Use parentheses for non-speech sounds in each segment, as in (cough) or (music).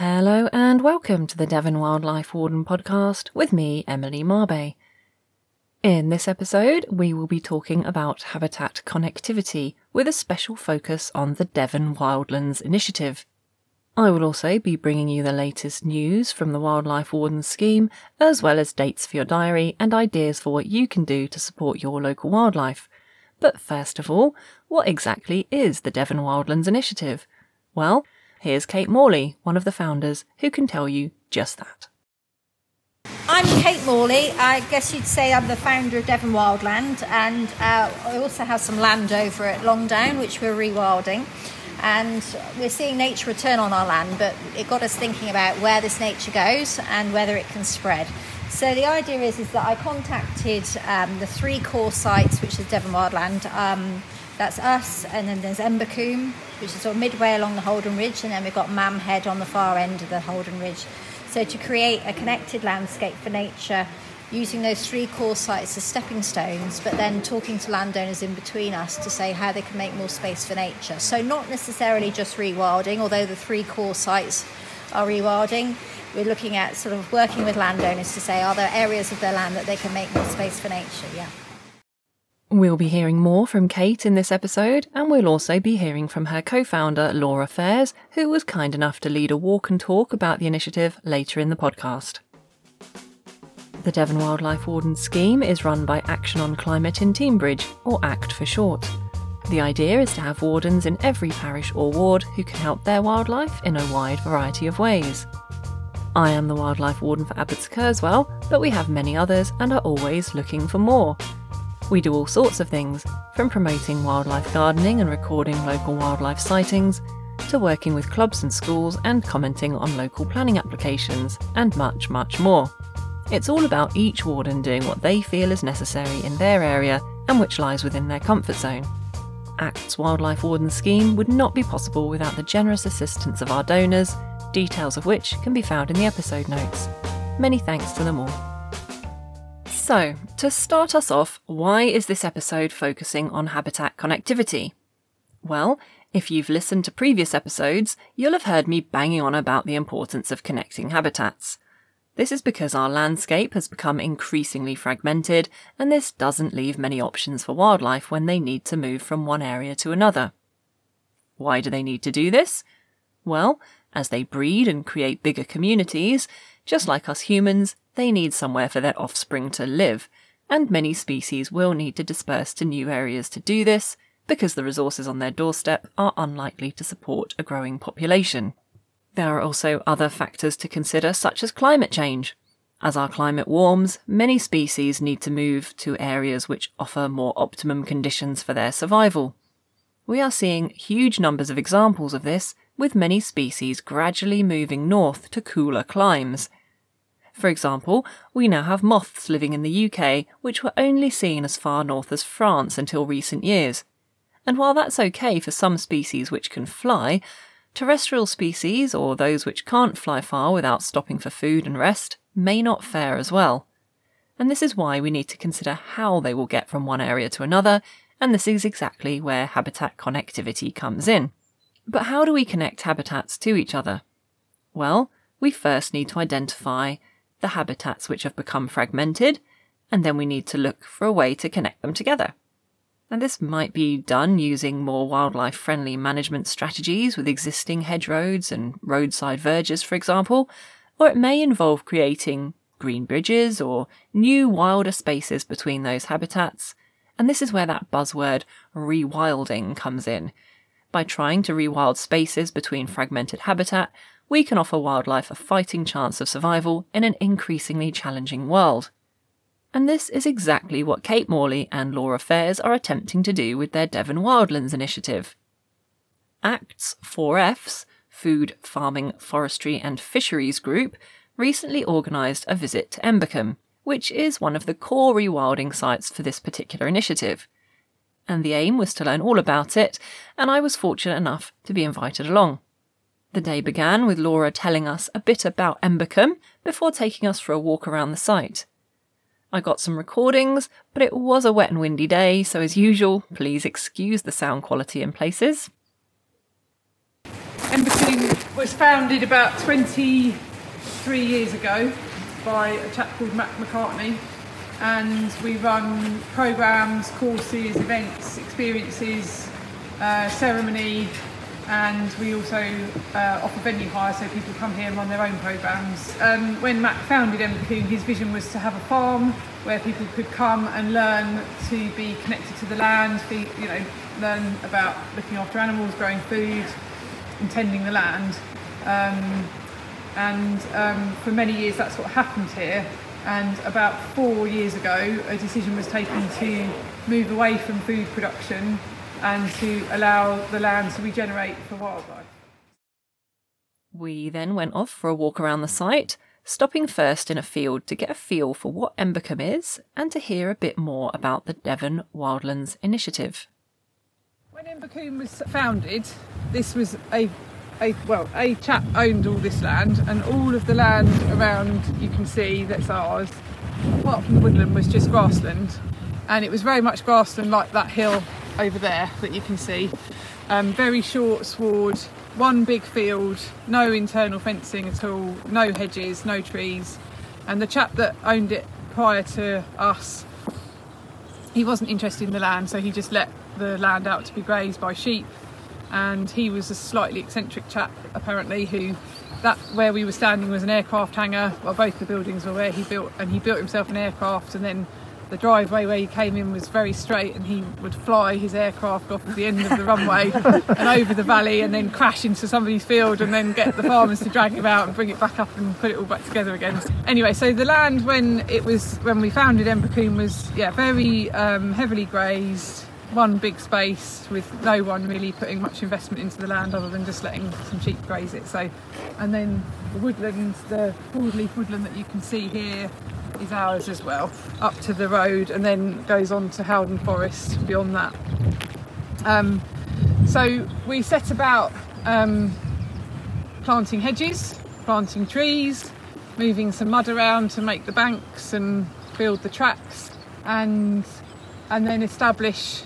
Hello and welcome to the Devon Wildlife Warden podcast with me, Emily Marbaix. In this episode, we will be talking about habitat connectivity with a special focus on the Devon Wildlands Initiative. I will also be bringing you the latest news from the Wildlife Warden scheme, as well as dates for your diary and ideas for what you can do to support your local wildlife. But first of all, what exactly is the Devon Wildlands Initiative? Well, Here's Kate Morley, one of the founders, who can tell you just that. I'm Kate Morley. I guess you'd say I'm the founder of Devon Wildland, and uh, I also have some land over at Longdown, which we're rewilding. And we're seeing nature return on our land, but it got us thinking about where this nature goes and whether it can spread. So the idea is, is that I contacted um, the three core sites, which is Devon Wildland. Um, that's us, and then there's Embercombe, which is sort of midway along the Haldon Ridge, and then we've got Mamhead on the far end of the Haldon Ridge. So to create a connected landscape for nature, using those three core sites as stepping stones, but then talking to landowners in between us to say how they can make more space for nature. So not necessarily just rewilding, although the three core sites are rewilding. We're looking at sort of working with landowners to say are there areas of their land that they can make more space for nature? Yeah. We'll be hearing more from Kate in this episode, and we'll also be hearing from her co founder, Laura Fairs, who was kind enough to lead a walk and talk about the initiative later in the podcast. The Devon Wildlife Warden scheme is run by Action on Climate in Teignbridge, or ACT for short. The idea is to have wardens in every parish or ward who can help their wildlife in a wide variety of ways. I am the wildlife warden for Abbots Kerswell, but we have many others and are always looking for more. We do all sorts of things, from promoting wildlife gardening and recording local wildlife sightings, to working with clubs and schools and commenting on local planning applications, and much, much more. It's all about each warden doing what they feel is necessary in their area and which lies within their comfort zone. ACT's Wildlife Warden scheme would not be possible without the generous assistance of our donors, details of which can be found in the episode notes. Many thanks to them all. So, to start us off, why is this episode focusing on habitat connectivity? Well, if you've listened to previous episodes, you'll have heard me banging on about the importance of connecting habitats. This is because our landscape has become increasingly fragmented, and this doesn't leave many options for wildlife when they need to move from one area to another. Why do they need to do this? Well, as they breed and create bigger communities, just like us humans, they need somewhere for their offspring to live, and many species will need to disperse to new areas to do this because the resources on their doorstep are unlikely to support a growing population. There are also other factors to consider, such as climate change. As our climate warms, many species need to move to areas which offer more optimum conditions for their survival. We are seeing huge numbers of examples of this, with many species gradually moving north to cooler climes, for example, we now have moths living in the UK, which were only seen as far north as France until recent years. And while that's okay for some species which can fly, terrestrial species, or those which can't fly far without stopping for food and rest, may not fare as well. And this is why we need to consider how they will get from one area to another, and this is exactly where habitat connectivity comes in. But how do we connect habitats to each other? Well, we first need to identify the habitats which have become fragmented, and then we need to look for a way to connect them together. And this might be done using more wildlife friendly management strategies with existing hedgerows and roadside verges, for example, or it may involve creating green bridges or new wilder spaces between those habitats. And this is where that buzzword rewilding comes in. By trying to rewild spaces between fragmented habitat, we can offer wildlife a fighting chance of survival in an increasingly challenging world. And this is exactly what Kate Morley and Laura Fairs are attempting to do with their Devon Wildlands initiative. ACT's 4Fs, Food, Farming, Forestry and Fisheries Group, recently organised a visit to Embercombe, which is one of the core rewilding sites for this particular initiative. And the aim was to learn all about it, and I was fortunate enough to be invited along. The day began with Laura telling us a bit about Embercombe before taking us for a walk around the site. I got some recordings, but it was a wet and windy day, so as usual, please excuse the sound quality in places. Embercombe was founded about 23 years ago by a chap called Matt McCartney and we run programs, courses, events, experiences, uh, ceremony and we also uh, offer venue hire so people come here and run their own programs. Um, when Matt founded Embercombe, his vision was to have a farm where people could come and learn to be connected to the land, be, you know, learn about looking after animals, growing food, and tending the land. Um, and um, for many years that's what happened here. And about four years ago, a decision was taken to move away from food production and to allow the land to regenerate for wildlife. We then went off for a walk around the site, stopping first in a field to get a feel for what Embercombe is and to hear a bit more about the Devon Wildlands Initiative. When Embercombe was founded, this was a, a well, a chap owned all this land, and all of the land around you can see that's ours, apart from the woodland, was just grassland, and it was very much grassland like that hill over there that you can see. Um, very short sward, one big field, no internal fencing at all, no hedges, no trees. And the chap that owned it prior to us, he wasn't interested in the land, so he just let the land out to be grazed by sheep. And he was a slightly eccentric chap, apparently, who that where we were standing was an aircraft hangar. Well, both the buildings were where he built, and he built himself an aircraft, and then the driveway where he came in was very straight and he would fly his aircraft off at the end of the runway (laughs) and over the valley and then crash into somebody's field and then get the farmers to drag him out and bring it back up and put it all back together again. Anyway, so the land when it was when we founded Embercombe was yeah very um, heavily grazed, one big space with no one really putting much investment into the land other than just letting some sheep graze it. So, and then the woodland, the broadleaf woodland that you can see here is ours as well, up to the road and then goes on to Haldon Forest beyond that. Um, so we set about um, planting hedges, planting trees, moving some mud around to make the banks and build the tracks, and and then establish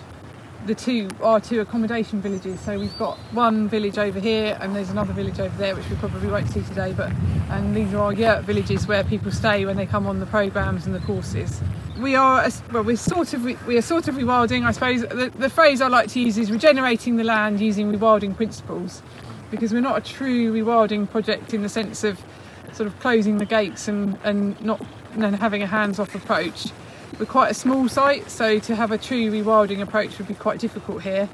the two our two accommodation villages. So we've got one village over here, and there's another village over there, which we probably won't see today. But and these are our yurt villages where people stay when they come on the programs and the courses. We are well, we're sort of we are sort of rewilding, I suppose. The, the phrase I like to use is regenerating the land using rewilding principles, because we're not a true rewilding project in the sense of sort of closing the gates and and not and having a hands-off approach we're quite a small site, so to have a true rewilding approach would be quite difficult here.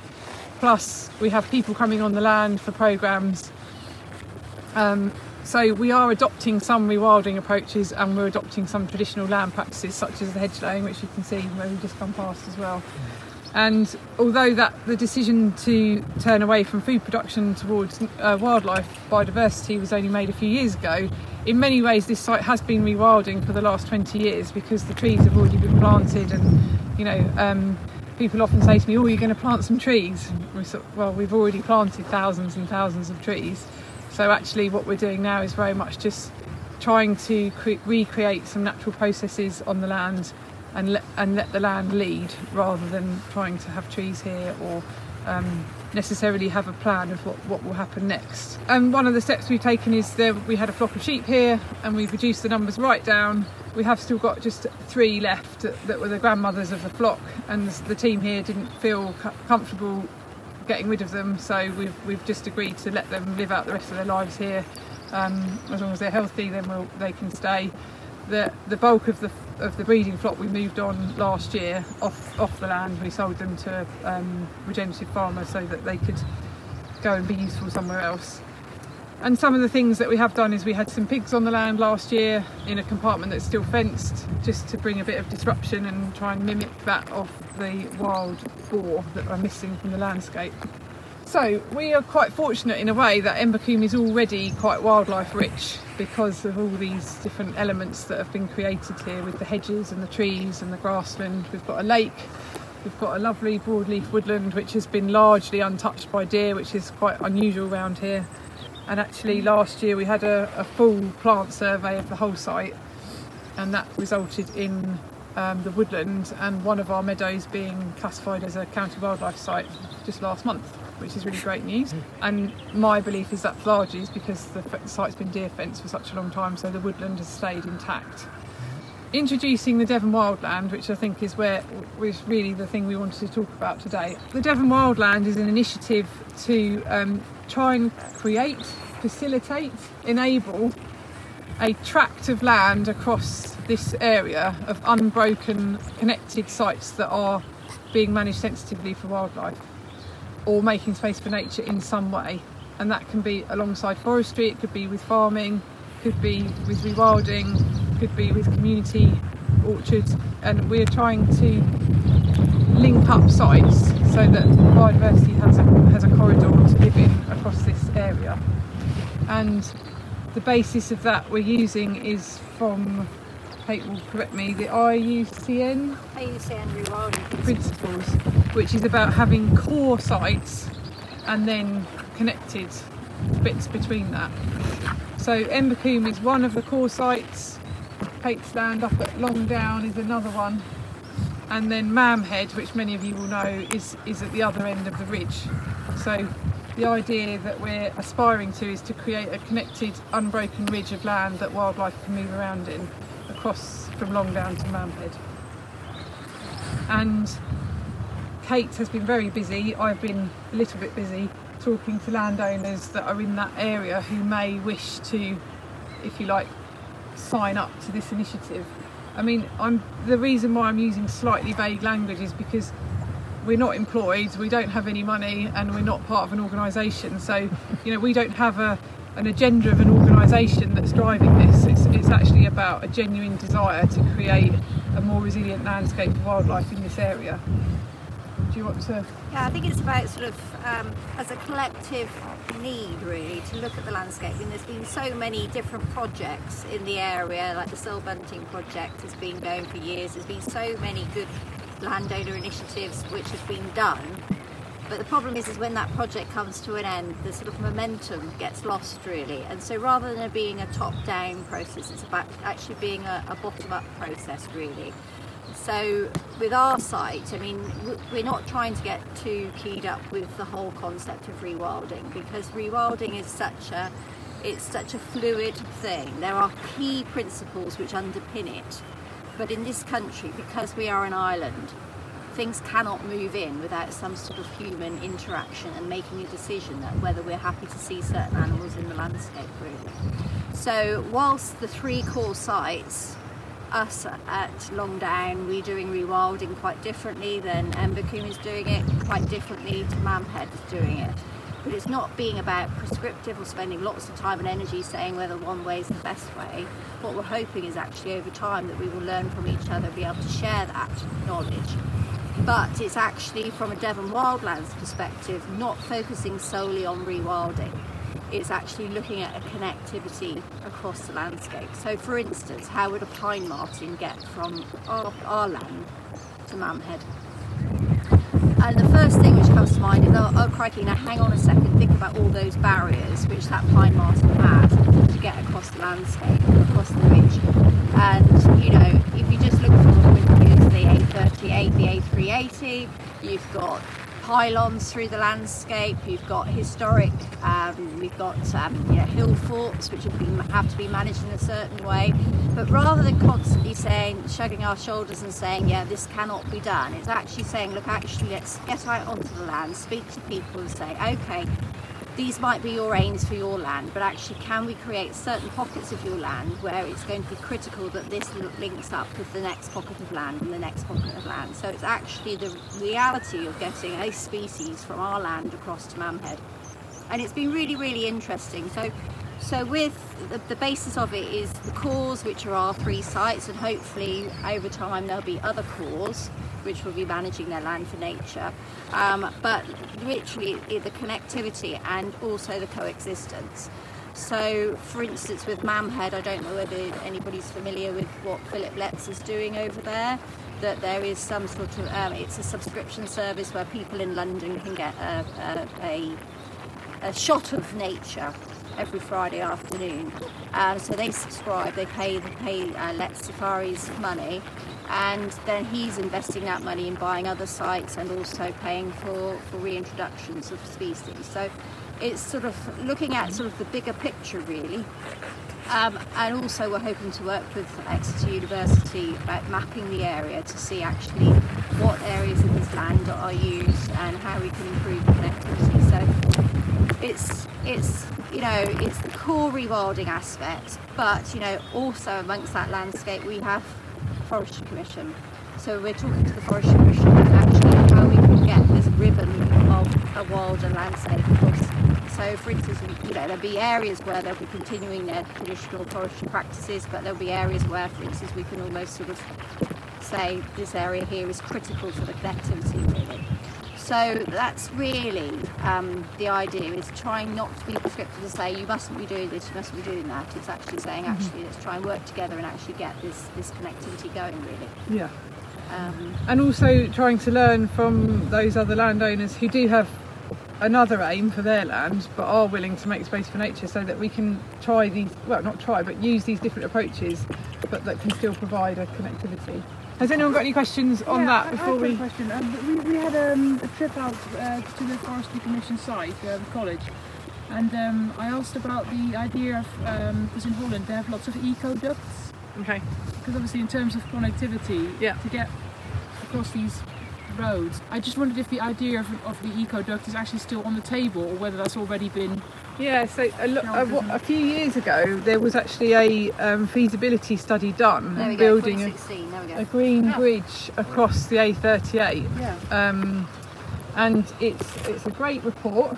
Plus, we have people coming on the land for programs. Um, so we are adopting some rewilding approaches and we're adopting some traditional land practices such as the hedge laying, which you can see where we've just come past as well. And although that the decision to turn away from food production towards uh, wildlife biodiversity was only made a few years ago, in many ways this site has been rewilding for the last 20 years because the trees have already been planted and you know um, people often say to me oh you're going to plant some trees. Sort well we've already planted thousands and thousands of trees. So actually what we're doing now is very much just trying to cre- recreate some natural processes on the land and let, and let the land lead rather than trying to have trees here or um, necessarily have a plan of what, what will happen next. And one of the steps we've taken is that we had a flock of sheep here and we've reduced the numbers right down. We have still got just three left that were the grandmothers of the flock, and the team here didn't feel comfortable getting rid of them, so we've, we've just agreed to let them live out the rest of their lives here. Um, as long as they're healthy, then we'll, they can stay. The, the bulk of the of the breeding flock we moved on last year off off the land. We sold them to um, regenerative farmers so that they could go and be useful somewhere else. And some of the things that we have done is we had some pigs on the land last year in a compartment that's still fenced, just to bring a bit of disruption and try and mimic that of the wild boar that are missing from the landscape. So we are quite fortunate in a way that Embercombe is already quite wildlife rich because of all these different elements that have been created here with the hedges and the trees and the grassland. We've got a lake, we've got a lovely broadleaf woodland which has been largely untouched by deer, which is quite unusual around here. And actually last year we had a, a full plant survey of the whole site and that resulted in um, the woodland and one of our meadows being classified as a county wildlife site just last month. Which is really great news. And my belief is that's largely is because the site's been deer fenced for such a long time, so the woodland has stayed intact. Introducing the Devon Wildland, which I think is where was really the thing we wanted to talk about today. The Devon Wildland is an initiative to um, try and create, facilitate, enable a tract of land across this area of unbroken, connected sites that are being managed sensitively for wildlife or making space for nature in some way. And that can be alongside forestry, it could be with farming, could be with rewilding, could be with community orchards. And we're trying to link up sites so that biodiversity has a, has a corridor to live in across this area. And the basis of that we're using is from, Kate will correct me, the IUCN AUCN rewilding principles, which is about having core sites and then connected bits between that. So Embercombe is one of the core sites, Kate's Land up at Longdown is another one, and then Mamhead, which many of you will know, is, is at the other end of the ridge. So the idea that we're aspiring to is to create a connected, unbroken ridge of land that wildlife can move around in across from Longdown to Mamhead. And Kate has been very busy, I've been a little bit busy talking to landowners that are in that area who may wish to, if you like, sign up to this initiative. I mean, I'm the reason why I'm using slightly vague language is because we're not employed, we don't have any money, and we're not part of an organisation. So, you know, we don't have a an agenda of an organisation that's driving this. It's, it's actually about a genuine desire to create a more resilient landscape for wildlife in this area. Do you want to? Yeah, I think it's about sort of um, as a collective need really to look at the landscape. I mean, there's been so many different projects in the area, like the Cirl Bunting project has been going for years. There's been so many good landowner initiatives which have been done. But the problem is, is when that project comes to an end, the sort of momentum gets lost really. And so rather than it being a top-down process, it's about actually being a, a bottom-up process really. So with our site, I mean, we're not trying to get too keyed up with the whole concept of rewilding because rewilding is such a it's such a fluid thing. There are key principles which underpin it. But in this country, because we are an island, things cannot move in without some sort of human interaction and making a decision that whether we're happy to see certain animals in the landscape really. So whilst the three core sites us at Longdown, we're doing rewilding quite differently than Embercombe is doing it, quite differently to Mamhead is doing it. But it's not being about prescriptive or spending lots of time and energy saying whether one way is the best way. What we're hoping is actually over time that we will learn from each other, be able to share that knowledge. But it's actually from a Devon Wildlands perspective, not focusing solely on rewilding it's actually looking at a connectivity across the landscape. So, for instance, how would a pine marten get from our, our land to Mamhead? And the first thing which comes to mind is, oh, oh, crikey, now hang on a second, think about all those barriers which that pine marten has to get across the landscape, across the ridge. And, you know, if you just look from the point of view of the A38, the A380, you've got pylons through the landscape. You've got historic, um, we've got um, you know, hill forts which have, been, have to be managed in a certain way. But rather than constantly saying, shrugging our shoulders and saying, yeah, this cannot be done, it's actually saying, look, actually, let's get out onto the land, speak to people and say, okay, these might be your aims for your land, but actually, can we create certain pockets of your land where it's going to be critical that this links up with the next pocket of land and the next pocket of land? So it's actually the reality of getting a species from our land across to Mamhead. And it's been really, really interesting. So, so with the, the basis of it is the cores, which are our three sites, and hopefully over time there'll be other cores which will be managing their land for nature. Um, but literally the connectivity and also the coexistence. So, for instance, with Mamhead, I don't know whether anybody's familiar with what Philip Letts is doing over there. That there is some sort of um, it's a subscription service where people in London can get a, a, a, a shot of nature every Friday afternoon. Uh, so they subscribe, they pay they pay uh, Letts Safaris money, and then he's investing that money in buying other sites and also paying for, for reintroductions of species. So it's sort of looking at sort of the bigger picture really. Um, and also we're hoping to work with Exeter University about mapping the area to see actually what areas of this land are used and how we can improve connectivity. So it's it's you know it's the core rewilding aspect, but you know also amongst that landscape we have Forestry Commission. So we're talking to the Forestry Commission about actually how we can get this ribbon of a wilder landscape across. So for instance, you know, there'll be areas where they'll be continuing their traditional forestry practices, but there'll be areas where, for instance, we can almost sort of say this area here is critical for the connectivity really. So that's really um, the idea is trying not to be prescriptive to say you mustn't be doing this, you mustn't be doing that. It's actually saying actually let's try and work together and actually get this, this connectivity going really. Yeah. Um, And also trying to learn from those other landowners who do have another aim for their land but are willing to make space for nature so that we can try these well not try but use these different approaches but that can still provide a connectivity. Has anyone got any questions on Yeah, that before we a question. Um, we, we had um, a trip out uh, to the Forestry Commission site, uh, the college, and um, I asked about the idea of um, because in Holland they have lots of eco ducts. Okay. Because obviously, in terms of connectivity, Yeah. to get across these roads, I just wondered if the idea of, of the eco duct is actually still on the table, or whether that's already been. Yeah, so a, lo- a, what- a few years ago there was actually a um, feasibility study done there building a, 2016, there we go. a green Yeah. bridge across the A38. Yeah. um, and it's it's a great report,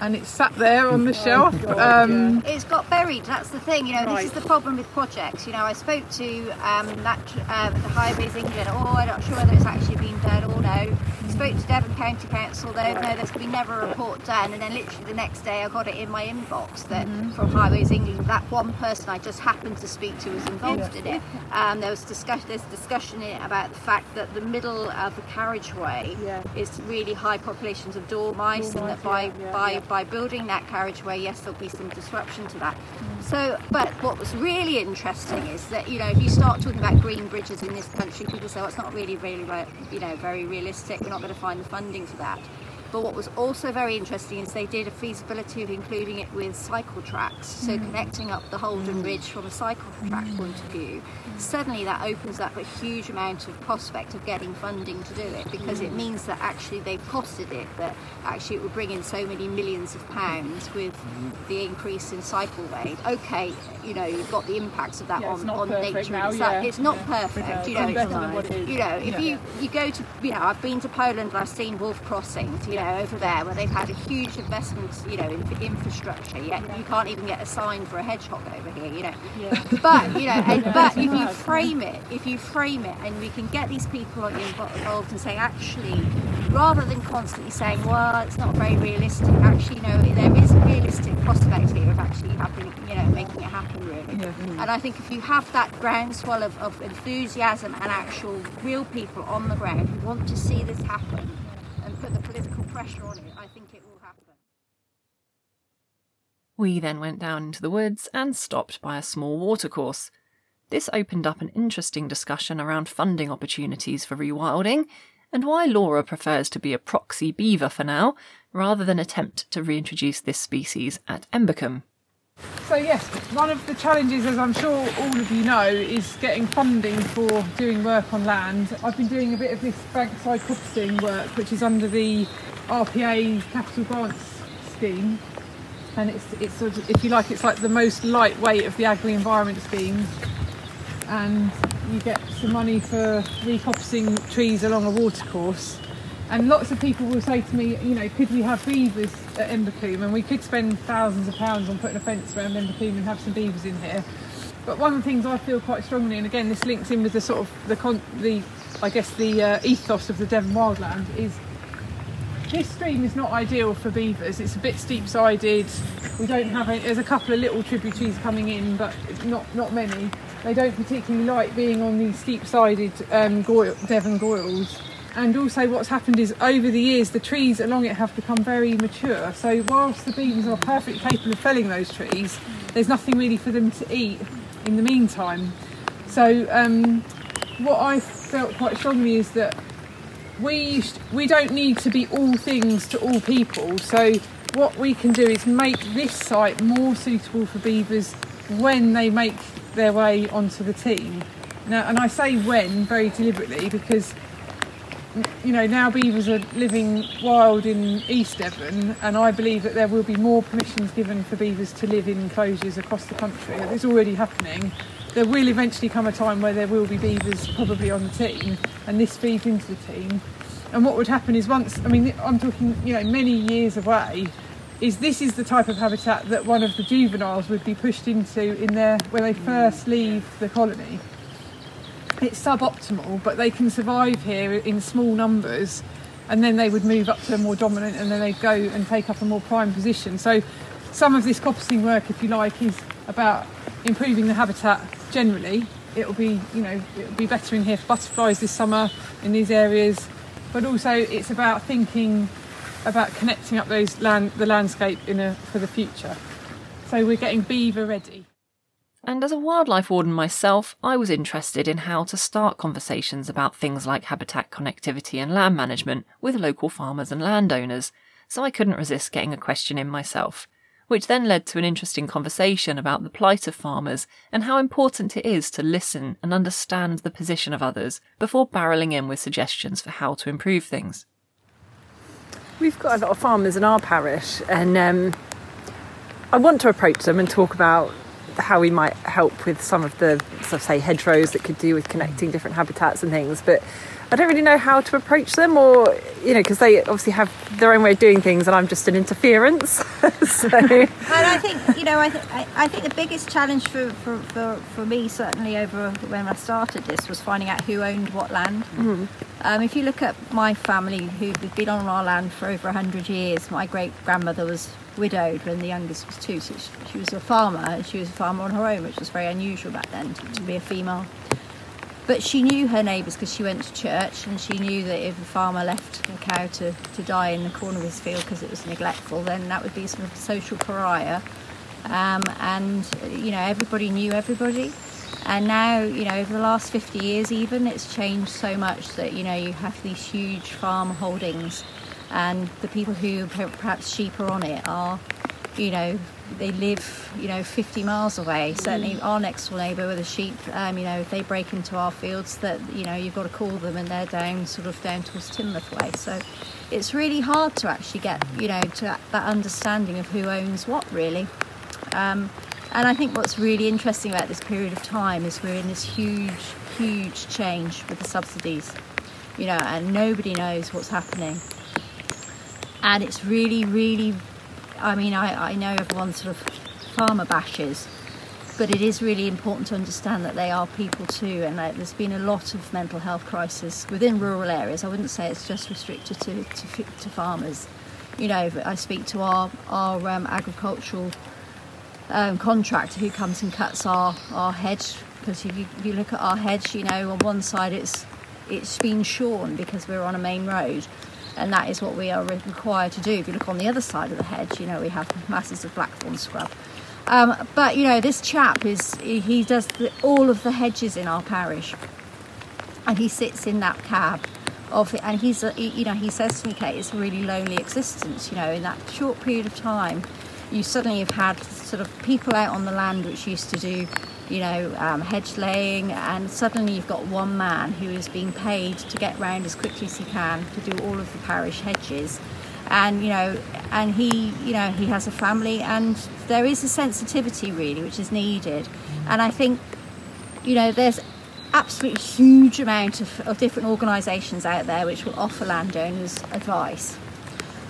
and it's sat there on the (laughs) shelf. God, um, It's got buried. That's the thing. You know, this is the problem with projects. You know, I spoke to um, that uh, the Highways England. Oh, I'm not sure whether it's actually been done or no. Spoke to Devon County Council. They no, there's been never a report done. And then literally the next day, I got it in my inbox that from Highways England, that one person I just happened to speak to was involved in it. Um, there was discuss- there's discussion about the fact that the middle of the carriageway Yeah. is really high populations of dormice, and that by yeah, yeah, by yeah. by building that carriageway, yes, there'll be some disruption to that. So, but what was really interesting is that you know if you start talking about green bridges in this country, people say, well, it's not really, really, you know, very realistic. We're not going to find the funding for that. But what was also very interesting is they did a feasibility of including it with cycle tracks, so mm. connecting up the Haldon mm. Ridge from a cycle track mm. point of view. Suddenly, that opens up a huge amount of prospect of getting funding to do it because it means that actually they've costed it that actually it would bring in so many millions of pounds with the increase in cycleway. Okay, you know you've got the impacts of that Yeah, on, on nature. now, it's, that- yeah. it's not Yeah. perfect, you know. better than what it is. You know, if you you go to you know I've been to Poland and I've seen wolf crossings you know over there where they've had a huge investment you know in infrastructure yet you can't even get a sign for a hedgehog over here you know. But you know and, (laughs) but if you frame it if you frame it and we can get these people invo- involved and say actually rather than constantly saying well it's not very realistic actually you know there is a realistic prospect here of actually happening you know making it happen really. Yeah. and I think if you have that groundswell of, of enthusiasm and actual real people on the ground who want to see this happen and put the political pressure on it, I think it will happen. We then went down into the woods and stopped by a small watercourse. This opened up an interesting discussion around funding opportunities for rewilding and why Laura prefers to be a proxy beaver for now rather than attempt to reintroduce this species at Embercombe. so yes, one of the challenges, as I'm sure all of you know, is getting funding for doing work on land. I've been doing a bit of this bankside coppicing work, which is under the RPA capital grants scheme. And it's, it's sort of, if you like, it's like the most lightweight of the agri-environment schemes. and you get some money for recoppicing trees along a watercourse. And lots of people will say to me, you know, could we have beavers at Embercombe? And we could spend thousands of pounds on putting a fence around Embercombe and have some beavers in here. But one of the things I feel quite strongly, and again, this links in with the sort of the, con- the I guess, the uh, ethos of the Devon Wildland is this stream is not ideal for beavers. It's a bit steep-sided. We don't have any, there's a couple of little tributaries coming in, but not not many. They don't particularly like being on these steep-sided um, goyle, Devon goyles. And also, what's happened is over the years, the trees along it have become very mature. So whilst the beavers are perfectly capable of felling those trees, there's nothing really for them to eat in the meantime. So um, what I felt quite strongly is that we we don't need to be all things to all people. So what we can do is make this site more suitable for beavers when they make their way onto the Teign. Now, and I say when very deliberately because you know now beavers are living wild in East Devon, and I believe that there will be more permissions given for beavers to live in enclosures across the country. It's already happening. There will eventually come a time where there will be beavers probably on the Teign, and this feeds into the Teign. And what would happen is once, I mean, I'm talking, you know, many years away, is this is the type of habitat that one of the juveniles would be pushed into in their when they first leave the colony. It's suboptimal, but they can survive here in small numbers, and then they would move up to a more dominant, and then they'd go and take up a more prime position. So, some of this coppicing work, if you like, is about improving the habitat generally. It'll be, you know, it'll be better in here for butterflies this summer in these areas but also it's about thinking about connecting up those land the landscape in a for the future. So we're getting beaver ready. And as a wildlife warden myself, I was interested in how to start conversations about things like habitat connectivity and land management with local farmers and landowners, so I couldn't resist getting a question in myself which then led to an interesting conversation about the plight of farmers and how important it is to listen and understand the position of others before barreling in with suggestions for how to improve things. We've got a lot of farmers in our parish, and um, I want to approach them and talk about how we might help with some of the, say, hedgerows that could do with connecting different habitats and things. But I don't really know how to approach them, or you know, because they obviously have their own way of doing things, and I'm just an interference. (laughs) (laughs) so. And I think you know, I, th- I think the biggest challenge for, for, for, for, me certainly over when I started this was finding out who owned what land. Mm-hmm. Um, if you look at my family, who've been on our land for over hundred years, my great grandmother was widowed when the youngest was two, so she was a farmer, and she was a farmer on her own, which was very unusual back then to, to be a female but she knew her neighbours because she went to church and she knew that if a farmer left a cow to, to die in the corner of his field because it was neglectful, then that would be sort of social pariah. Um, and, you know, everybody knew everybody. And now, you know, over the last 50 years even, it's changed so much that, you know, you have these huge farm holdings and the people who perhaps sheep are on it are, you know, they live, you know, 50 miles away. Certainly, mm. our next door neighbour with the sheep, um, you know, if they break into our fields, that you know, you've got to call them, and they're down, sort of down towards Teignmouth way. So, it's really hard to actually get, you know, to that understanding of who owns what, really. Um, and I think what's really interesting about this period of time is we're in this huge, huge change with the subsidies, you know, and nobody knows what's happening. And it's really, really I mean, I, I know everyone sort of farmer bashes, but it is really important to understand that they are people too, and that there's been a lot of mental health crisis within rural areas. I wouldn't say it's just restricted to, to, to farmers. You know, I speak to our, our um, agricultural um, contractor who comes and cuts our, our hedge, because if you, if you look at our hedge, you know, on one side it's it's been shorn because we're on a main road and that is what we are required to do. If you look on the other side of the hedge, you know we have masses of blackthorn scrub. Um, but you know this chap is he does the, all of the hedges in our parish, and he sits in that cab of it, and he's a, you know he says to me, Kate, it's a really lonely existence. You know, in that short period of time, you suddenly have had sort of people out on the land which used to do you know, um, hedge laying, and suddenly you've got one man who is being paid to get round as quickly as he can to do all of the parish hedges. And you know, and he, you know, he has a family, and there is a sensitivity really which is needed. And I think, you know, there's absolutely huge amount of, of different organisations out there which will offer landowners advice.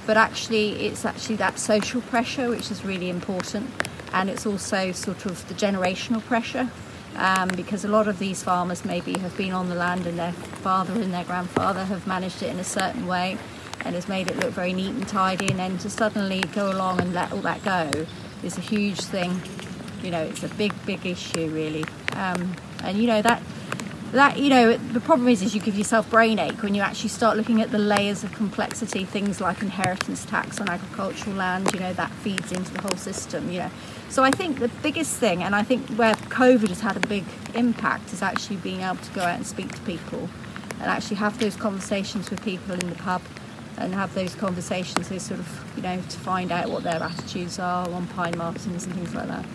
But actually, it's actually that social pressure which is really important and it's also sort of the generational pressure um, because a lot of these farmers maybe have been on the land and their father and their grandfather have managed it in a certain way and has made it look very neat and tidy. And then to suddenly go along and let all that go is a huge thing. You know it's a big big issue really. Um, and you know that that you know the problem is is you give yourself brain ache when you actually start looking at the layers of complexity things like inheritance tax on agricultural land you know that feeds into the whole system you know. So I think the biggest thing, and I think where COVID has had a big impact, is actually being able to go out and speak to people and actually have those conversations with people in the pub and have those conversations so sort of you know to find out what their attitudes are on pine martens and things like that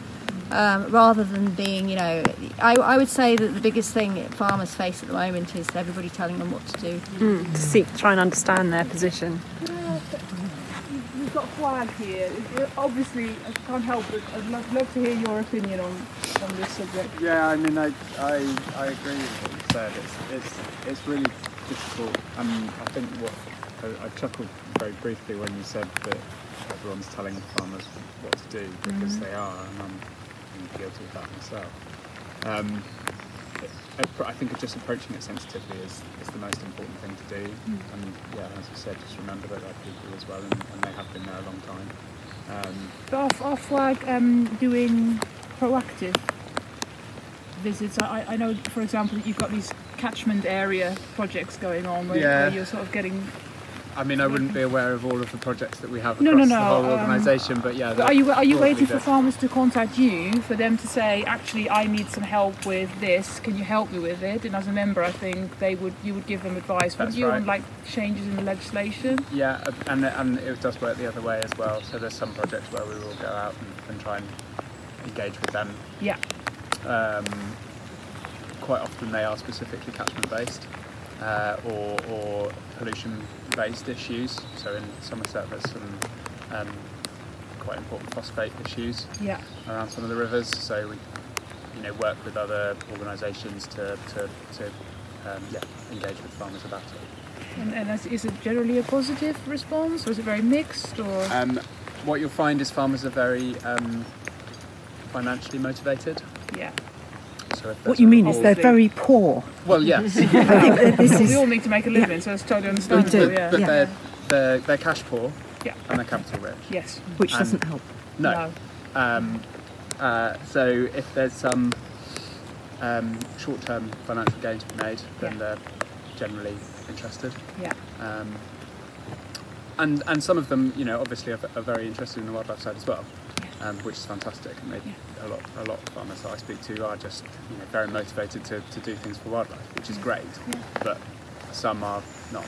um, rather than being you know I, I would say that the biggest thing farmers face at the moment is everybody telling them what to do Mm, to seek, try and understand their position. We've got a FWAG here. It- it- Obviously, I can't help but I'd love, love to hear your opinion on, on this subject. Yeah, I mean, I, I, I agree with what you said. It's, it's, it's really difficult. And I think what I, I chuckled very briefly when you said that everyone's telling farmers what to do because they are, and I'm, Guilty of that myself. Um, I think just approaching it sensitively is, is the most important thing to do. And yeah, as you said, just remember that they're people as well, and, and they have been there a long time. Um, But our, our FWAG um, doing proactive visits. I, I know, for example, that you've got these catchment area projects going on where, Yeah. where you're sort of getting. I mean, I wouldn't be aware of all of the projects that we have No, across no, the no, whole um, organisation, but yeah. Are you are you waiting for farmers to contact you for them to say, actually, I need some help with this. Can you help me with it? And as a member, I think they would you would give them advice, wouldn't That's you, on like changes in the legislation? Yeah, and and it does work the other way as well. So there's some projects where we will go out and, and try and engage with them. Yeah. Um, quite often they are specifically catchment based uh, or, or pollution based issues. So in Somerset there's some um, quite important phosphate issues Yeah. around some of the rivers. So we, you know, work with other organisations to to, to um, yeah engage with farmers about it. And, and is, is it generally a positive response, or is it very mixed, or? Um, what you'll find is farmers are very um, financially motivated. yeah. So if What you mean is they're very poor. well, yes, I think that this (laughs) we all need to make a living, so it's totally understandable. do, Yeah. but Yeah. they're, they're they're cash poor Yeah. and they're capital rich. Yes. which Um, doesn't help. No. Um, uh, so if there's some um, short-term financial gain to be made, then Yeah. they're generally interested. Yeah. Um, and and some of them, you know, obviously are, are very interested in the wildlife side as well, um, which is fantastic. And maybe a lot a lot of farmers that I speak to are just you know very motivated to, to do things for wildlife, which is great. But some are not.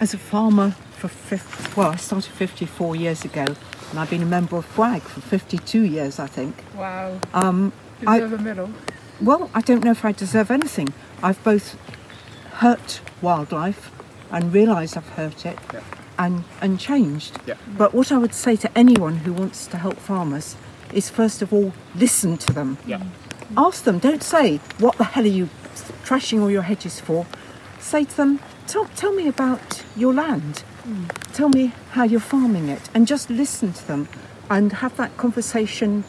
As a farmer for 50, well, I started 54 years ago, and I've been a member of FWAG for 52 years, I think. Wow. Um, I- Deserve a medal. well, I don't know if I deserve anything. I've both hurt wildlife and realised I've hurt it, Yeah. and and changed. Yeah. But what I would say to anyone who wants to help farmers is first of all listen to them. Yeah. Ask them. Don't say what the hell are you trashing all your hedges for. Say to them, tell, tell me about your land. Tell me how you're farming it, and just listen to them, and have that conversation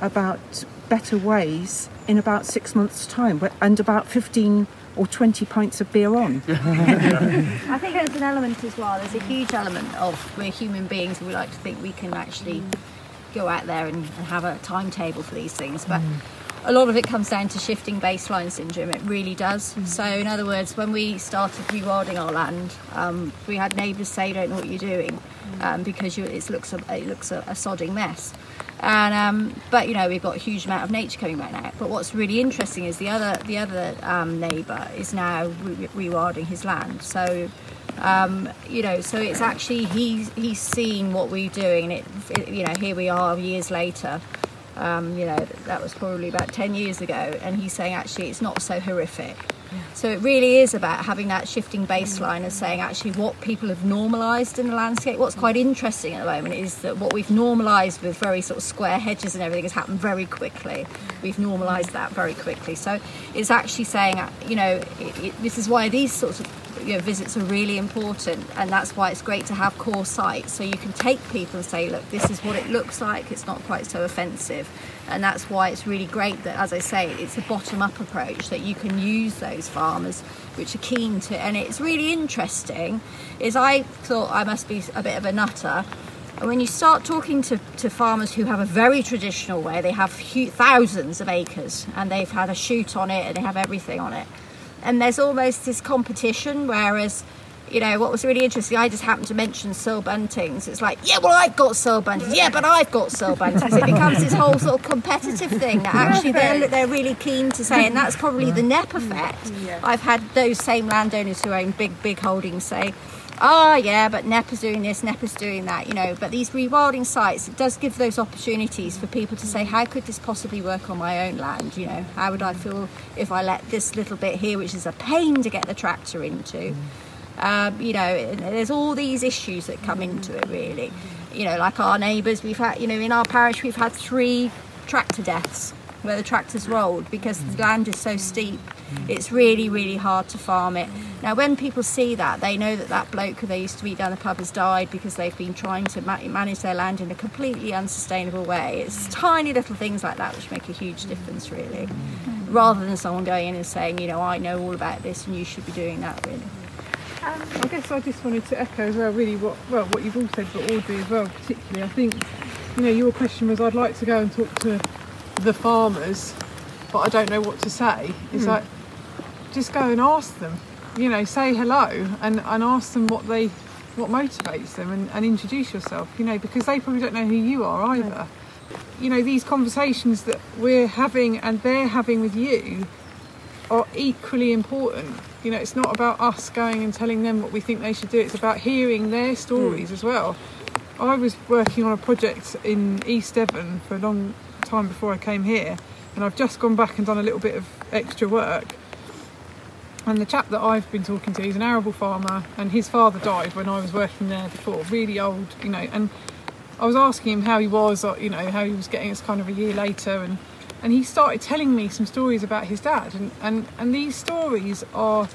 about better ways in about six months' time, and about fifteen or twenty pints of beer on. (laughs) I think there's an element as well. There's a huge element of we're human beings and we like to think we can actually go out there and, and have a timetable for these things. But a lot of it comes down to shifting baseline syndrome. It really does. So, in other words, when we started rewilding our land, um, we had neighbours say, "Don't know what you're doing," um, because you, it looks a, it looks a, a sodding mess. And um, but you know we've got a huge amount of nature coming back now. But what's really interesting is the other the other um, neighbour is now re- rewilding his land. So um, you know, so it's actually he's he's seen what we're doing, and it, it you know here we are years later. Um, you know that was probably about ten years ago, and he's saying actually it's not so horrific. So it really is about having that shifting baseline and saying actually what people have normalised in the landscape. What's quite interesting at the moment is that what we've normalised with very sort of square hedges and everything has happened very quickly. We've normalised that very quickly. So it's actually saying, you know, it, it, this is why these sorts of you know, visits are really important, and that's why it's great to have core sites so you can take people and say, look, this is what it looks like. It's not quite so offensive, and that's why it's really great that, as I say, it's a bottom-up approach that you can use those farmers which are keen to. And it's really interesting. Is I thought I must be a bit of a nutter. And when you start talking to, to farmers who have a very traditional way, they have thousands of acres and they've had a shoot on it and they have everything on it. And there's almost this competition, whereas you know, what was really interesting, I just happened to mention Cirl Buntings. It's like, yeah, well, I've got Cirl Buntings. Yeah, but I've got Cirl Buntings. It becomes this whole sort of competitive thing that actually they're, they're really keen to say, and that's probably the Knepp mm, effect. I've had those same landowners who own big, big holdings say, oh yeah, but Knepp's doing this, Knepp's doing that, you know. But these rewilding sites, it does give those opportunities for people to say, how could this possibly work on my own land? You know, how would I feel if I let this little bit here, which is a pain to get the tractor into? Mm. Um, you know, there's all these issues that come into it, really. You know, like our neighbours, we've had, you know, in our parish, we've had three tractor deaths where the tractors rolled because the land is so steep. It's really, really hard to farm it. Now, when people see that, they know that that bloke who they used to meet down the pub has died because they've been trying to ma- manage their land in a completely unsustainable way. It's tiny little things like that which make a huge difference, really, rather than someone going in and saying, you know, I know all about this and you should be doing that, really. Um, I guess I just wanted to echo as well, really what well what you've all said, but Audrey as well, particularly. I think you know your question was I'd like to go and talk to the farmers, but I don't know what to say. It's hmm. like just go and ask them. You know, say hello and, and ask them what they what motivates them and, and introduce yourself. You know, because they probably don't know who you are hmm. either. You know, these conversations that we're having and they're having with you are equally important. You know, it's not about us going and telling them what we think they should do, it's about hearing their stories hmm. as well. I was working on a project in East Devon for a long time before I came here, and I've just gone back and done a little bit of extra work. And the chap that I've been talking to, he's an arable farmer, and his father died when I was working there before, really old, you know. And I was asking him how he was, or, you know, how he was getting. It's kind of a year later, and and he started telling me some stories about his dad, and and and these stories are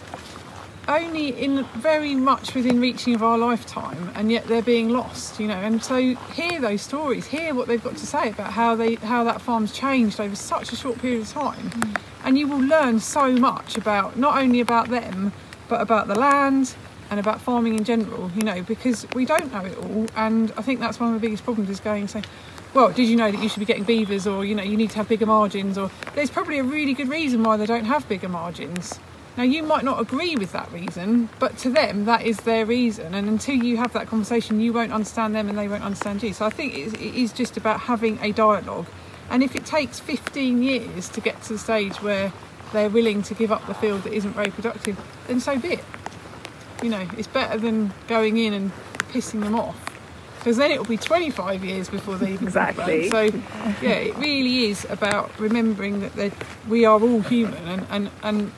only in very much within reaching of our lifetime and yet they're being lost you know. And so hear those stories hear what they've got to say about how they how that farm's changed over such a short period of time. Mm. And you will learn so much about not only about them but about the land and about farming in general you know because we don't know it all. And i think that's one of the biggest problems is going and saying well, did you know that you should be getting beavers or, you know, you need to have bigger margins or there's probably a really good reason why they don't have bigger margins. Now, you might not agree with that reason, but to them, that is their reason. And until you have that conversation, you won't understand them and they won't understand you. So I think it is just about having a dialogue. And if it takes 15 years to get to the stage where they're willing to give up the field that isn't very productive, then so be it. You know, it's better than going in and pissing them off. Because then it will be 25 years before they even think. Exactly. So, yeah, it really is about remembering that we are all human and, and, and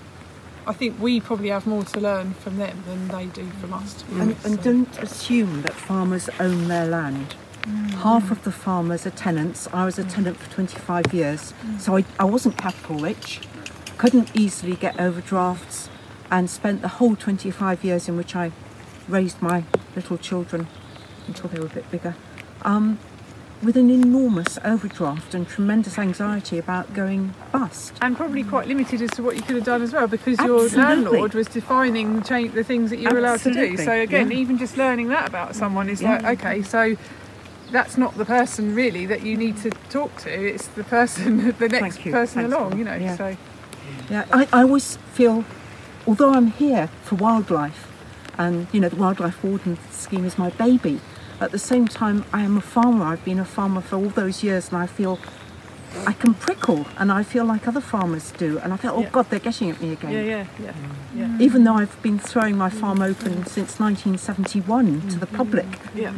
I think we probably have more to learn from them than they do from us. To And, honest. and don't assume that farmers own their land. Half of the farmers are tenants. I was a tenant for 25 years, so I, I wasn't capital rich, couldn't easily get overdrafts, and spent the whole 25 years in which I raised my little children until they were a bit bigger, um, with an enormous overdraft and tremendous anxiety about going bust. and probably quite limited as to what you could have done as well because your Absolutely. landlord was defining the things that you were allowed to do. So again, yeah. even just learning that about someone is Yeah. like, okay, so that's not the person really that you need to talk to. It's the person, (laughs) the next person Thanks, along. You know, Yeah. so Yeah, I, I always feel, although I'm here for wildlife, and you know the wildlife warden scheme is my baby. At the same time, I am a farmer. I've been a farmer for all those years, and I feel I can prickle, and I feel like other farmers do. And I feel, oh Yeah. God, they're getting at me again. yeah, yeah, yeah, yeah. Even though I've been throwing my farm open since 1971 to the public, Yeah,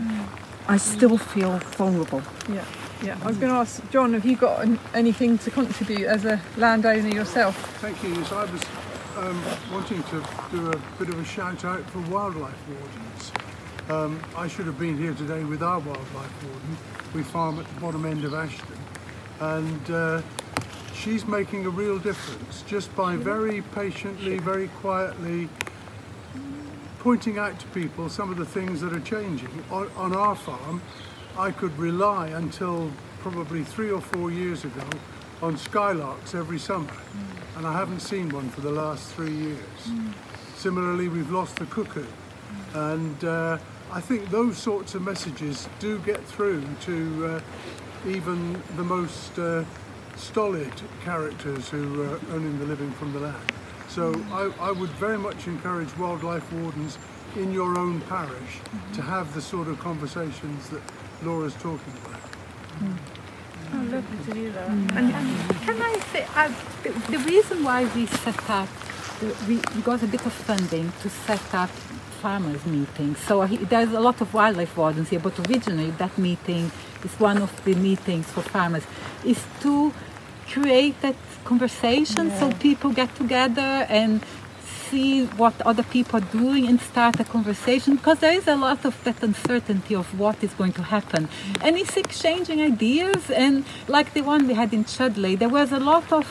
I still feel vulnerable. yeah, yeah. I was going to ask John, have you got an, anything to contribute as a landowner yourself? Thank you. Yes, I was um, wanting to do a bit of a shout out for wildlife wardens. Um, I should have been here today with our wildlife warden. We farm at the bottom end of Ashton, and uh, she's making a real difference just by very patiently, very quietly pointing out to people some of the things that are changing. On, on our farm, I could rely until probably three or four years ago on skylarks every summer, and I haven't seen one for the last three years. Similarly, we've lost the cuckoo, and uh, I think those sorts of messages do get through to uh, even the most uh, stolid characters who are earning the living from the land. So I, I would very much encourage wildlife wardens in your own parish to have the sort of conversations that Laura's talking about. Oh, lovely to hear that. And can I say, uh, the, the reason why we set up, the- we, we got a bit of funding to set up farmers meetings. So he, there's a lot of wildlife wardens here, but originally that meeting is one of the meetings for farmers, is to create that conversation so people get together and see what other people are doing and start a conversation because there is a lot of that uncertainty of what is going to happen and it's exchanging ideas and like the one we had in Chudleigh there was a lot of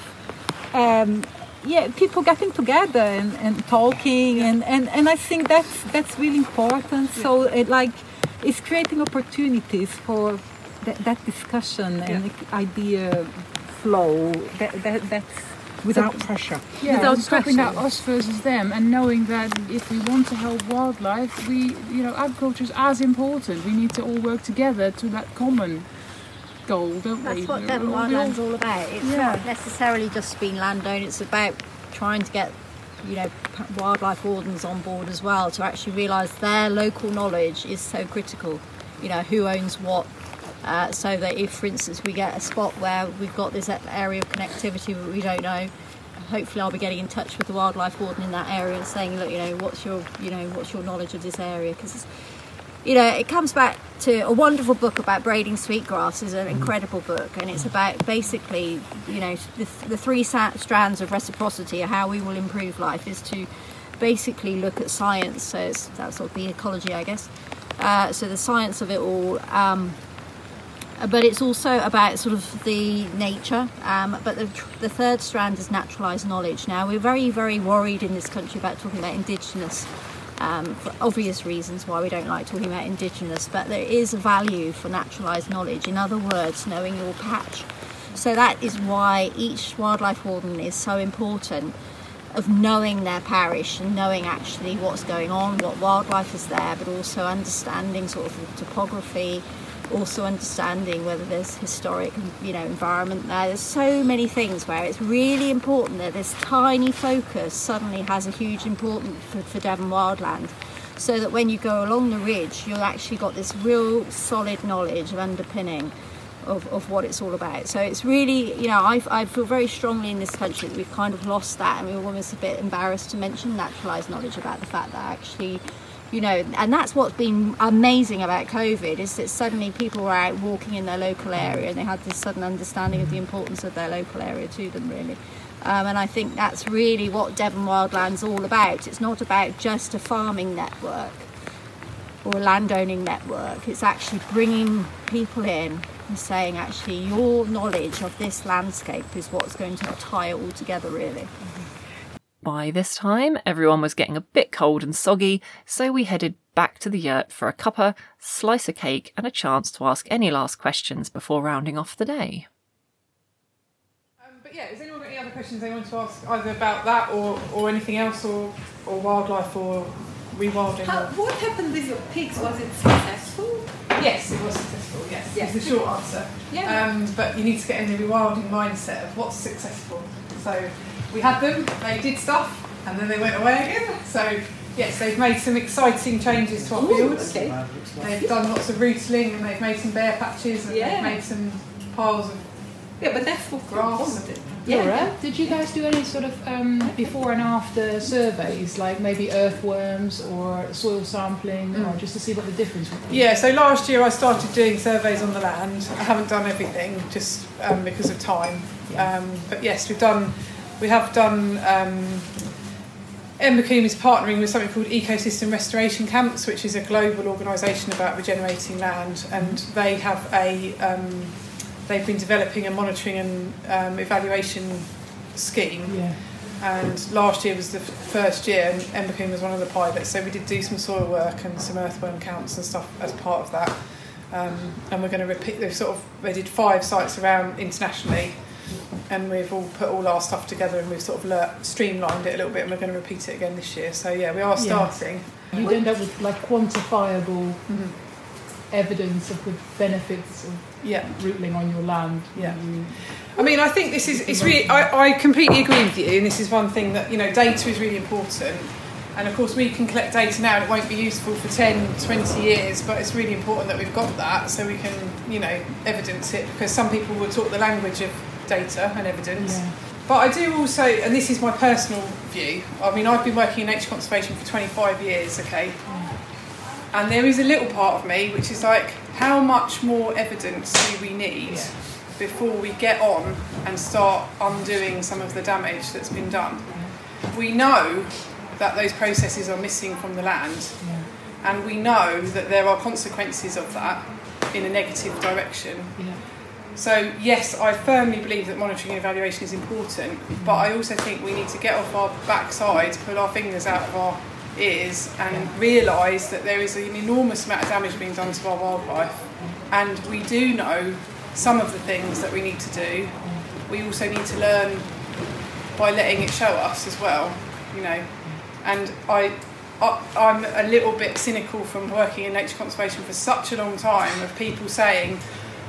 um, yeah people getting together and, and talking and, and, and I think that's that's really important so it like it's creating opportunities for that, that discussion and idea flow that, that, that's Without pressure. Yeah, Without that pressure. us versus them, and knowing that if we want to help wildlife, we, you know, agriculture is as important. We need to all work together to that common goal, don't we? That's what Devon Wildland's all about. It's Yeah. not necessarily just being landowner, it's about trying to get you know wildlife wardens on board as well to actually realise their local knowledge is so critical. You know who owns what, uh, so that if, for instance, we get a spot where we've got this area of connectivity that we don't know, hopefully I'll be getting in touch with the wildlife warden in that area and saying, look, you know, what's your you know what's your knowledge of this area because you know, it comes back to a wonderful book about braiding sweetgrass is an incredible book, and it's about basically, you know, the, the three sa- strands of reciprocity, how we will improve life, is to basically look at science. So it's, that's sort of the ecology, I guess. Uh, so the science of it all. Um, but it's also about sort of the nature. Um, but the, the third strand is naturalised knowledge. Now we're very, very worried in this country about talking about indigenous, um, for obvious reasons why we don't like talking about indigenous. But there is a value for naturalised knowledge. In other words, knowing your patch. So that is why each wildlife warden is so important of knowing their parish and knowing actually what's going on, what wildlife is there, but also understanding sort of the topography, also understanding whether there's historic, you know, environment there. There's so many things where it's really important that this tiny focus suddenly has a huge importance for, for Devon wildland. So that when you go along the ridge, you've actually got this real solid knowledge of underpinning of, of what it's all about. So it's really, you know, I, I feel very strongly in this country that we've kind of lost that and we we're almost a bit embarrassed to mention naturalised knowledge about the fact that actually, you know, and that's what's been amazing about COVID is that suddenly people were out walking in their local area and they had this sudden understanding of the importance of their local area to them, really. Um, and I think that's really what Devon Wildland's all about. It's not about just a farming network or a landowning network. It's actually bringing people in and saying, actually, your knowledge of this landscape is what's going to tie it all together, really. By this time, everyone was getting a bit cold and soggy, so we headed back to the yurt for a cuppa, slice of cake, and a chance to ask any last questions before rounding off the day. Um, but yeah, has anyone got any other questions they want to ask either about that or, or anything else or, or wildlife or rewilding? or... what happened with your pigs? Was it successful? Yes, it was successful, yes. Yes. Is the short answer. Yeah. Um, but you need to get in the rewilding mindset of what's successful. So we had them, they did stuff, and then they went away again. So yes, they've made some exciting changes to our fields. okay. They've done lots of rootling and they've made some bare patches and Yeah. they've made some piles of Yeah, but that's for grass. Laura, did you guys do any sort of um, before and after surveys, like maybe earthworms or soil sampling, or just to see what the difference would be? Yeah, so last year I started doing surveys on the land. I haven't done everything just um, because of time. Um, but yes, we've done, we have done. Um, is partnering with something called Ecosystem Restoration Camps, which is a global organisation about regenerating land, and they have a. Um, they've been developing a monitoring and um, evaluation scheme. Yeah. And last year was the first year, and Embercombe was one of the pilots. So we did do some soil work and some earthworm counts and stuff as part of that. Um, and we're going to repeat. They sort of they did five sites around internationally, and we've all put all our stuff together and we've sort of lear- streamlined it a little bit, and we're going to repeat it again this year. So yeah, we are Yeah. starting. You'd end up with like quantifiable Mhm. evidence of the benefits of Yeah. rootling on your land. Yeah. You- I mean, I think this is it's really. I, I completely agree with you, and this is one thing that you know, data is really important. And of course, we can collect data now and it won't be useful for 10, 20 years, but it's really important that we've got that so we can, you know, evidence it because some people will talk the language of data and evidence. But I do also, and this is my personal view, I mean, I've been working in nature conservation for 25 years, okay? And there is a little part of me which is like, how much more evidence do we need before we get on and start undoing some of the damage that's been done? We know that those processes are missing from the land, and we know that there are consequences of that in a negative direction. So, yes, I firmly believe that monitoring and evaluation is important, but I also think we need to get off our backside, pull our fingers out of our ears, and realise that there is an enormous amount of damage being done to our wildlife. And we do know some of the things that we need to do. We also need to learn by letting it show us as well, you know. And I, I, I'm a little bit cynical from working in nature conservation for such a long time of people saying,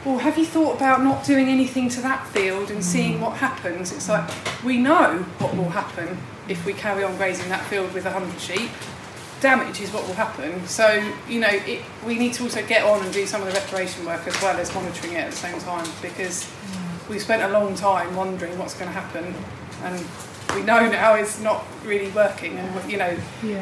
well, have you thought about not doing anything to that field and seeing mm. what happens? It's like, we know what will happen if we carry on grazing that field with 100 sheep. Damage is what will happen. So, you know, it, we need to also get on and do some of the reparation work as well as monitoring it at the same time because mm. we've spent a long time wondering what's going to happen and we know now it's not really working and you know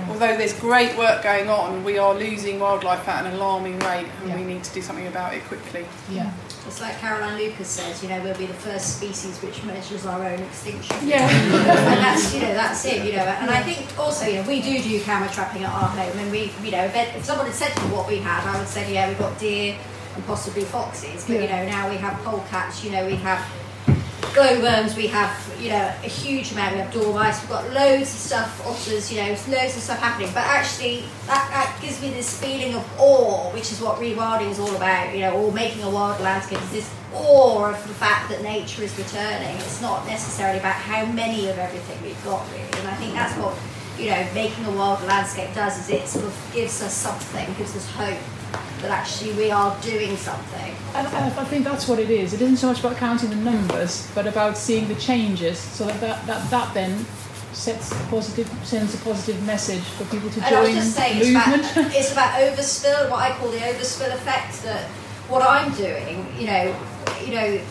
although there's great work going on we are losing wildlife at an alarming rate and we need to do something about it quickly Yeah. It's like Caroline Lucas says, you know, we'll be the first species which measures our own extinction. Yeah. and that's, you know, that's it, you know. And I think also, you know, we do do camera trapping at our home. And we, you know, if, if someone had said to me what we had, I would say, yeah, we've got deer and possibly foxes. But, you know, now we have polecats, you know, we have glowworms, we have, you know, a huge amount. We have dormice, we've got loads of stuff, otters, you know, loads of stuff happening. But actually, that, that gives me this feeling of awe, which is what rewilding is all about, you know, or making a wild landscape. Is this awe of the fact that nature is returning. It's not necessarily about how many of everything we've got, really. And I think that's what, you know, making a wild landscape does, is it sort of gives us something, gives us hope that actually we are doing something. And I, I think that's what it is. It isn't so much about counting the numbers, but about seeing the changes, so that that, that, that then sets a positive sends a positive message for people to And I was join just saying, the it's about, movement. (laughs) it's about overspill, what I call the overspill effect. That what I'm doing, you know, you know,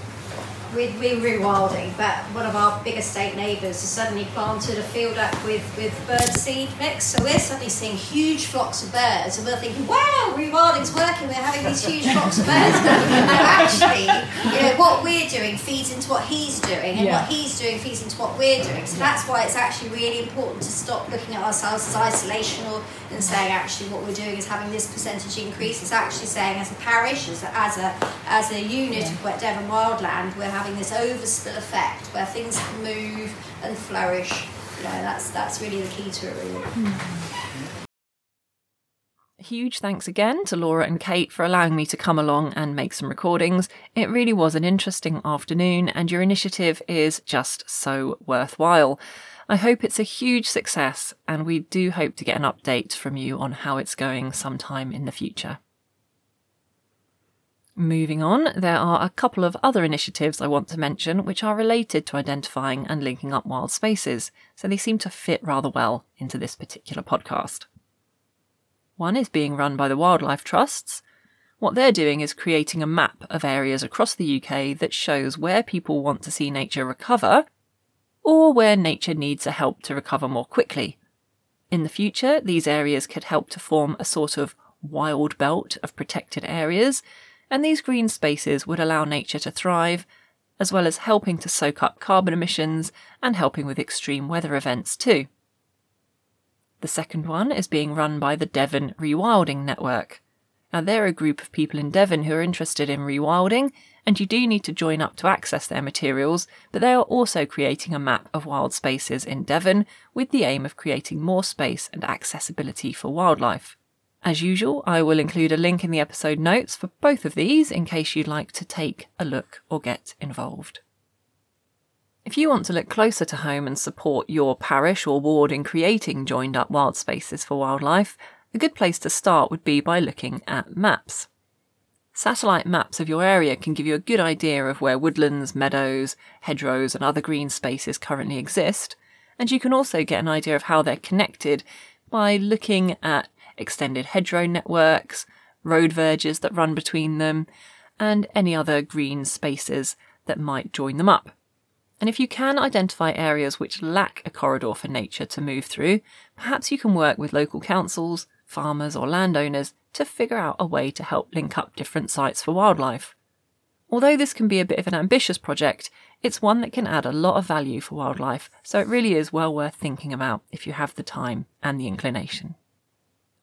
we, we're rewilding, but one of our big estate neighbours has suddenly planted a field up with, with bird seed mix. So we're suddenly seeing huge flocks of birds, and we're thinking, wow, rewilding's working, we're having these huge flocks of birds. (laughs) and actually, you know, what we're doing feeds into what he's doing, and Yeah. what he's doing feeds into what we're doing. So that's why it's actually really important to stop looking at ourselves as isolational and saying actually what we're doing is having this percentage increase. It's actually saying as a parish, as a as a, as a unit of Wet Devon wildland, we're having this overspill effect where things move and flourish. You know, that's that's really the key to it really. Huge thanks again to Laura and Kate for allowing me to come along and make some recordings. It really was an interesting afternoon, and your initiative is just so worthwhile. I hope it's a huge success, and we do hope to get an update from you on how it's going sometime in the future. Moving on, there are a couple of other initiatives I want to mention which are related to identifying and linking up wild spaces, so they seem to fit rather well into this particular podcast. One is being run by the Wildlife Trusts. What they're doing is creating a map of areas across the UK that shows where people want to see nature recover or where nature needs a help to recover more quickly. In the future, these areas could help to form a sort of wild belt of protected areas, and these green spaces would allow nature to thrive, as well as helping to soak up carbon emissions and helping with extreme weather events too. The second one is being run by the Devon Rewilding Network. Now, they're a group of people in Devon who are interested in rewilding, and you do need to join up to access their materials, but they are also creating a map of wild spaces in Devon with the aim of creating more space and accessibility for wildlife. As usual, I will include a link in the episode notes for both of these in case you'd like to take a look or get involved. If you want to look closer to home and support your parish or ward in creating joined up wild spaces for wildlife, a good place to start would be by looking at maps. Satellite maps of your area can give you a good idea of where woodlands, meadows, hedgerows, and other green spaces currently exist, and you can also get an idea of how they're connected, by looking at extended hedgerow networks, road verges that run between them, and any other green spaces that might join them up. And if you can identify areas which lack a corridor for nature to move through, perhaps you can work with local councils, farmers, or landowners to figure out a way to help link up different sites for wildlife. Although this can be a bit of an ambitious project, it's one that can add a lot of value for wildlife, so it really is well worth thinking about if you have the time and the inclination.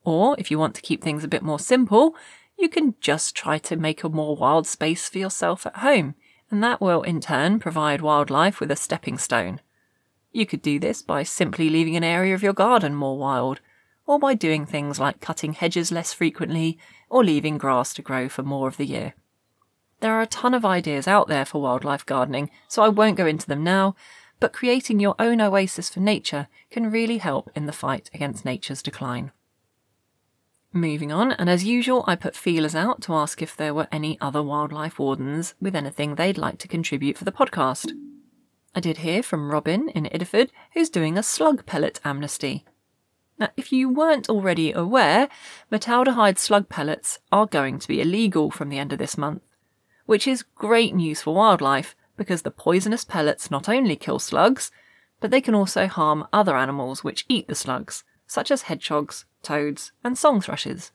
Or if you want to keep things a bit more simple, you can just try to make a more wild space for yourself at home, and that will in turn provide wildlife with a stepping stone. You could do this by simply leaving an area of your garden more wild, or by doing things like cutting hedges less frequently or leaving grass to grow for more of the year. There are a ton of ideas out there for wildlife gardening, so I won't go into them now, but creating your own oasis for nature can really help in the fight against nature's decline. Moving on, and as usual, I put feelers out to ask if there were any other wildlife wardens with anything they'd like to contribute for the podcast. I did hear from Robin in Ideford, who's doing a slug pellet amnesty. Now, if you weren't already aware, metaldehyde slug pellets are going to be illegal from the end of this month which is great news for wildlife because the poisonous pellets not only kill slugs, but they can also harm other animals which eat the slugs, such as hedgehogs, toads, and song thrushes.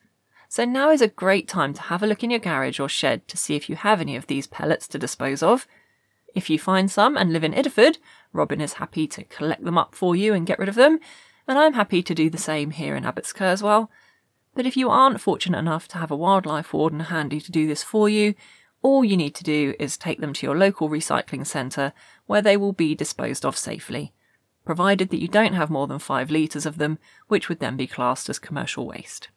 So now is a great time to have a look in your garage or shed to see if you have any of these pellets to dispose of. If you find some and live in Ideford, Robin is happy to collect them up for you and get rid of them, and I'm happy to do the same here in Abbots Kerswell. But if you aren't fortunate enough to have a wildlife warden handy to do this for you, all you need to do is take them to your local recycling centre where they will be disposed of safely, provided that you don't have more than 5 litres of them, which would then be classed as commercial waste.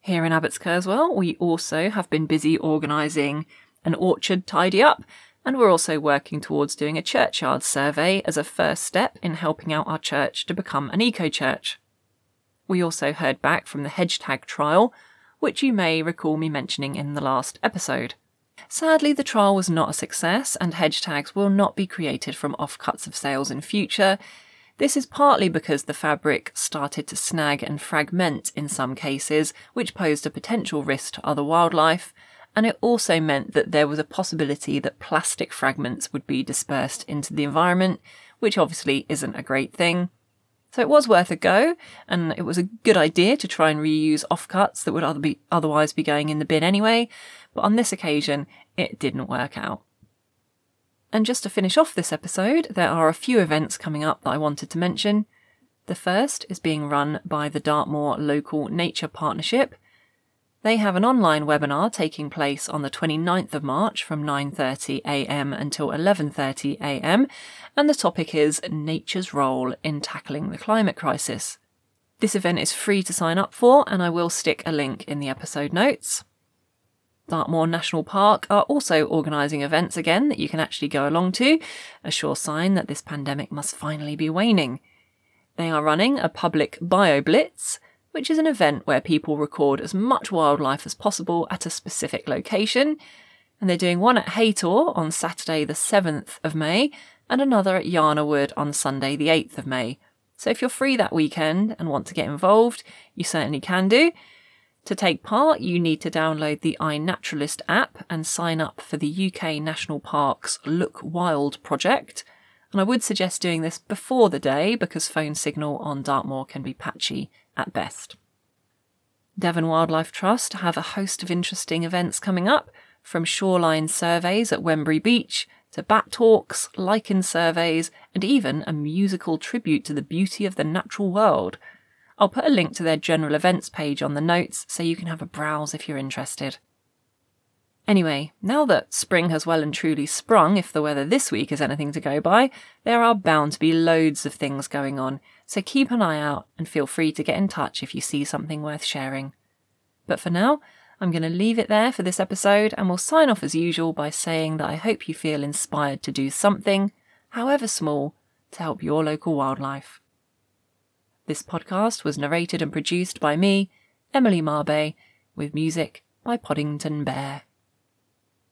Here in Abbots Kerswell, we also have been busy organising an orchard tidy up, and we're also working towards doing a churchyard survey as a first step in helping out our church to become an eco church. We also heard back from the hedge tag trial, which you may recall me mentioning in the last episode. Sadly, the trial was not a success, and hedge tags will not be created from offcuts of sails in future. This is partly because the fabric started to snag and fragment in some cases, which posed a potential risk to other wildlife, and it also meant that there was a possibility that plastic fragments would be dispersed into the environment, which obviously isn't a great thing. So it was worth a go, and it was a good idea to try and reuse offcuts that would other be, otherwise be going in the bin anyway, but on this occasion, it didn't work out. And just to finish off this episode, there are a few events coming up that I wanted to mention. The first is being run by the Dartmoor Local Nature Partnership, they have an online webinar taking place on the 29th of March from 9:30 a.m. until 11:30 a.m. and the topic is nature's role in tackling the climate crisis. This event is free to sign up for and I will stick a link in the episode notes. Dartmoor National Park are also organising events again that you can actually go along to, a sure sign that this pandemic must finally be waning. They are running a public bio blitz which is an event where people record as much wildlife as possible at a specific location. And they're doing one at Haytor on Saturday, the 7th of May, and another at Yarner Wood on Sunday, the 8th of May. So if you're free that weekend and want to get involved, you certainly can do. To take part, you need to download the iNaturalist app and sign up for the UK National Parks Look Wild project. And I would suggest doing this before the day because phone signal on Dartmoor can be patchy at best. Devon Wildlife Trust have a host of interesting events coming up, from shoreline surveys at Wembury Beach to bat talks, lichen surveys, and even a musical tribute to the beauty of the natural world. I'll put a link to their general events page on the notes so you can have a browse if you're interested. Anyway, now that spring has well and truly sprung, if the weather this week is anything to go by, there are bound to be loads of things going on, so keep an eye out and feel free to get in touch if you see something worth sharing. But for now, I'm going to leave it there for this episode and we'll sign off as usual by saying that I hope you feel inspired to do something, however small, to help your local wildlife. This podcast was narrated and produced by me, Emily Marbaix, with music by Poddington Bear.